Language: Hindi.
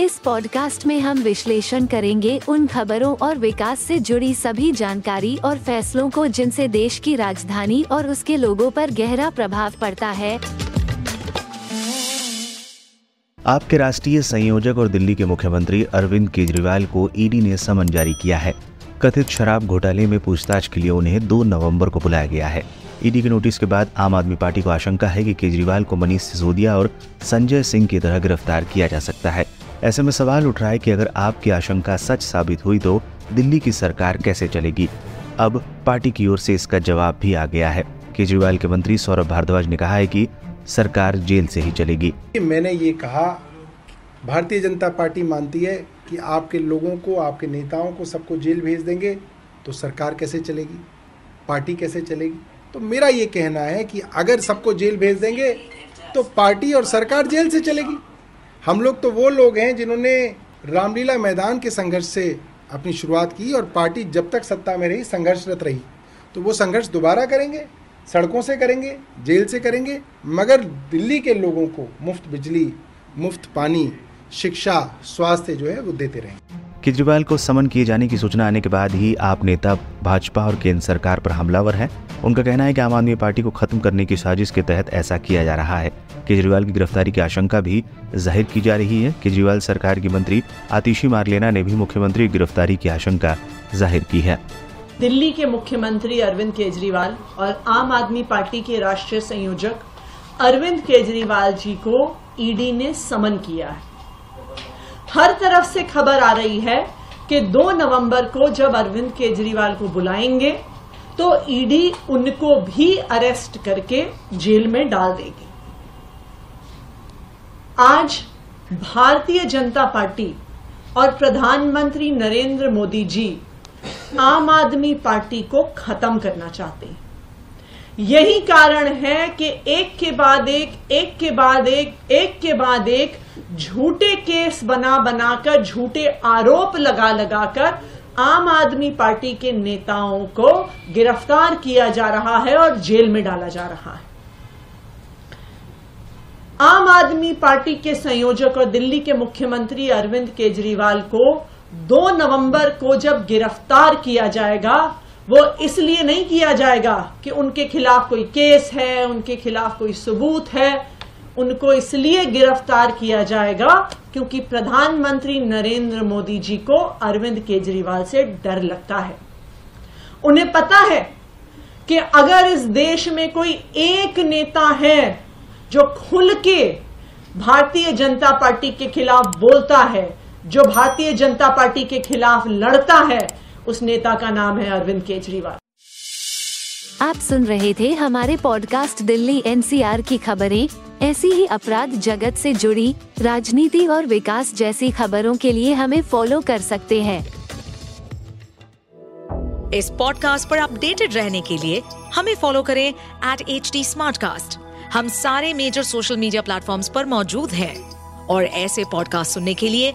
इस पॉडकास्ट में हम विश्लेषण करेंगे उन खबरों और विकास से जुड़ी सभी जानकारी और फैसलों को जिनसे देश की राजधानी और उसके लोगों पर गहरा प्रभाव पड़ता है। आपके राष्ट्रीय संयोजक और दिल्ली के मुख्यमंत्री अरविंद केजरीवाल को ईडी ने समन जारी किया है। कथित शराब घोटाले में पूछताछ के लिए उन्हें 2 नवंबर को बुलाया गया है। ईडी के नोटिस के बाद आम आदमी पार्टी को आशंका है कि केजरीवाल को मनीष सिसोदिया और संजय सिंह की तरह गिरफ़्तार किया जा सकता है। ऐसे में सवाल उठ रहा है कि अगर आपकी आशंका सच साबित हुई तो दिल्ली की सरकार कैसे चलेगी? अब पार्टी की ओर से इसका जवाब भी आ गया है। केजरीवाल के मंत्री सौरभ भारद्वाज ने कहा है कि सरकार जेल से ही चलेगी। मैंने ये कहा, भारतीय जनता पार्टी मानती है कि आपके लोगों को, आपके नेताओं को सबको जेल भेज देंगे तो सरकार कैसे चलेगी? पार्टी कैसे चलेगी? तो मेरा ये कहना है कि अगर सबको जेल भेज देंगे तो पार्टी और सरकार जेल से चलेगी। हम लोग तो वो लोग हैं जिन्होंने रामलीला मैदान के संघर्ष से अपनी शुरुआत की और पार्टी जब तक सत्ता में रही, संघर्षरत रही। तो वो संघर्ष दोबारा करेंगे, सड़कों से करेंगे, जेल से करेंगे, मगर दिल्ली के लोगों को मुफ़्त बिजली, मुफ़्त पानी, शिक्षा, स्वास्थ्य जो है वो देते रहेंगे। केजरीवाल को समन किए जाने की सूचना आने के बाद ही आप नेता, भाजपा और केंद्र सरकार पर हमलावर हैं। उनका कहना है कि आम आदमी पार्टी को खत्म करने की साजिश के तहत ऐसा किया जा रहा है। केजरीवाल की गिरफ्तारी की आशंका भी ज़ाहिर की जा रही है। केजरीवाल सरकार की मंत्री आतिशी मारलेना ने भी मुख्यमंत्री गिरफ्तारी की आशंका ज़ाहिर की है। दिल्ली के मुख्यमंत्री अरविंद केजरीवाल और आम आदमी पार्टी के राष्ट्रीय संयोजक अरविंद केजरीवाल जी को ईडी ने समन किया है। हर तरफ़ से खबर आ रही है कि 2 नवंबर को जब अरविंद केजरीवाल को बुलाएँगे तो ईडी उनको भी अरेस्ट करके जेल में डाल देगी। आज भारतीय जनता पार्टी और प्रधानमंत्री नरेंद्र मोदी जी आम आदमी पार्टी को खत्म करना चाहते हैं। यही कारण है कि एक के बाद एक एक के बाद एक एक के बाद एक झूठे केस बना बनाकर, झूठे आरोप लगा लगाकर आम आदमी पार्टी के नेताओं को गिरफ़्तार किया जा रहा है और जेल में डाला जा रहा है। आम आदमी पार्टी के संयोजक और दिल्ली के मुख्यमंत्री अरविंद केजरीवाल को 2 नवंबर को जब गिरफ़्तार किया जाएगा वो इसलिए नहीं किया जाएगा कि उनके खिलाफ कोई केस है, उनके खिलाफ कोई सबूत है। उनको इसलिए गिरफ़्तार किया जाएगा क्योंकि प्रधानमंत्री नरेंद्र मोदी जी को अरविंद केजरीवाल से डर लगता है। उन्हें पता है कि अगर इस देश में कोई एक नेता है जो खुल के भारतीय जनता पार्टी के खिलाफ बोलता है, जो भारतीय जनता पार्टी के खिलाफ लड़ता है उस नेता का नाम है अरविंद केजरीवाल। आप सुन रहे थे हमारे पॉडकास्ट दिल्ली एनसीआर की खबरें। ऐसी ही अपराध जगत से जुड़ी राजनीति और विकास जैसी खबरों के लिए हमें फॉलो कर सकते हैं। इस पॉडकास्ट पर अपडेटेड रहने के लिए हमें फॉलो करें एट एच डी हम सारे मेजर सोशल मीडिया प्लेटफॉर्म पर मौजूद हैं। और ऐसे पॉडकास्ट सुनने के लिए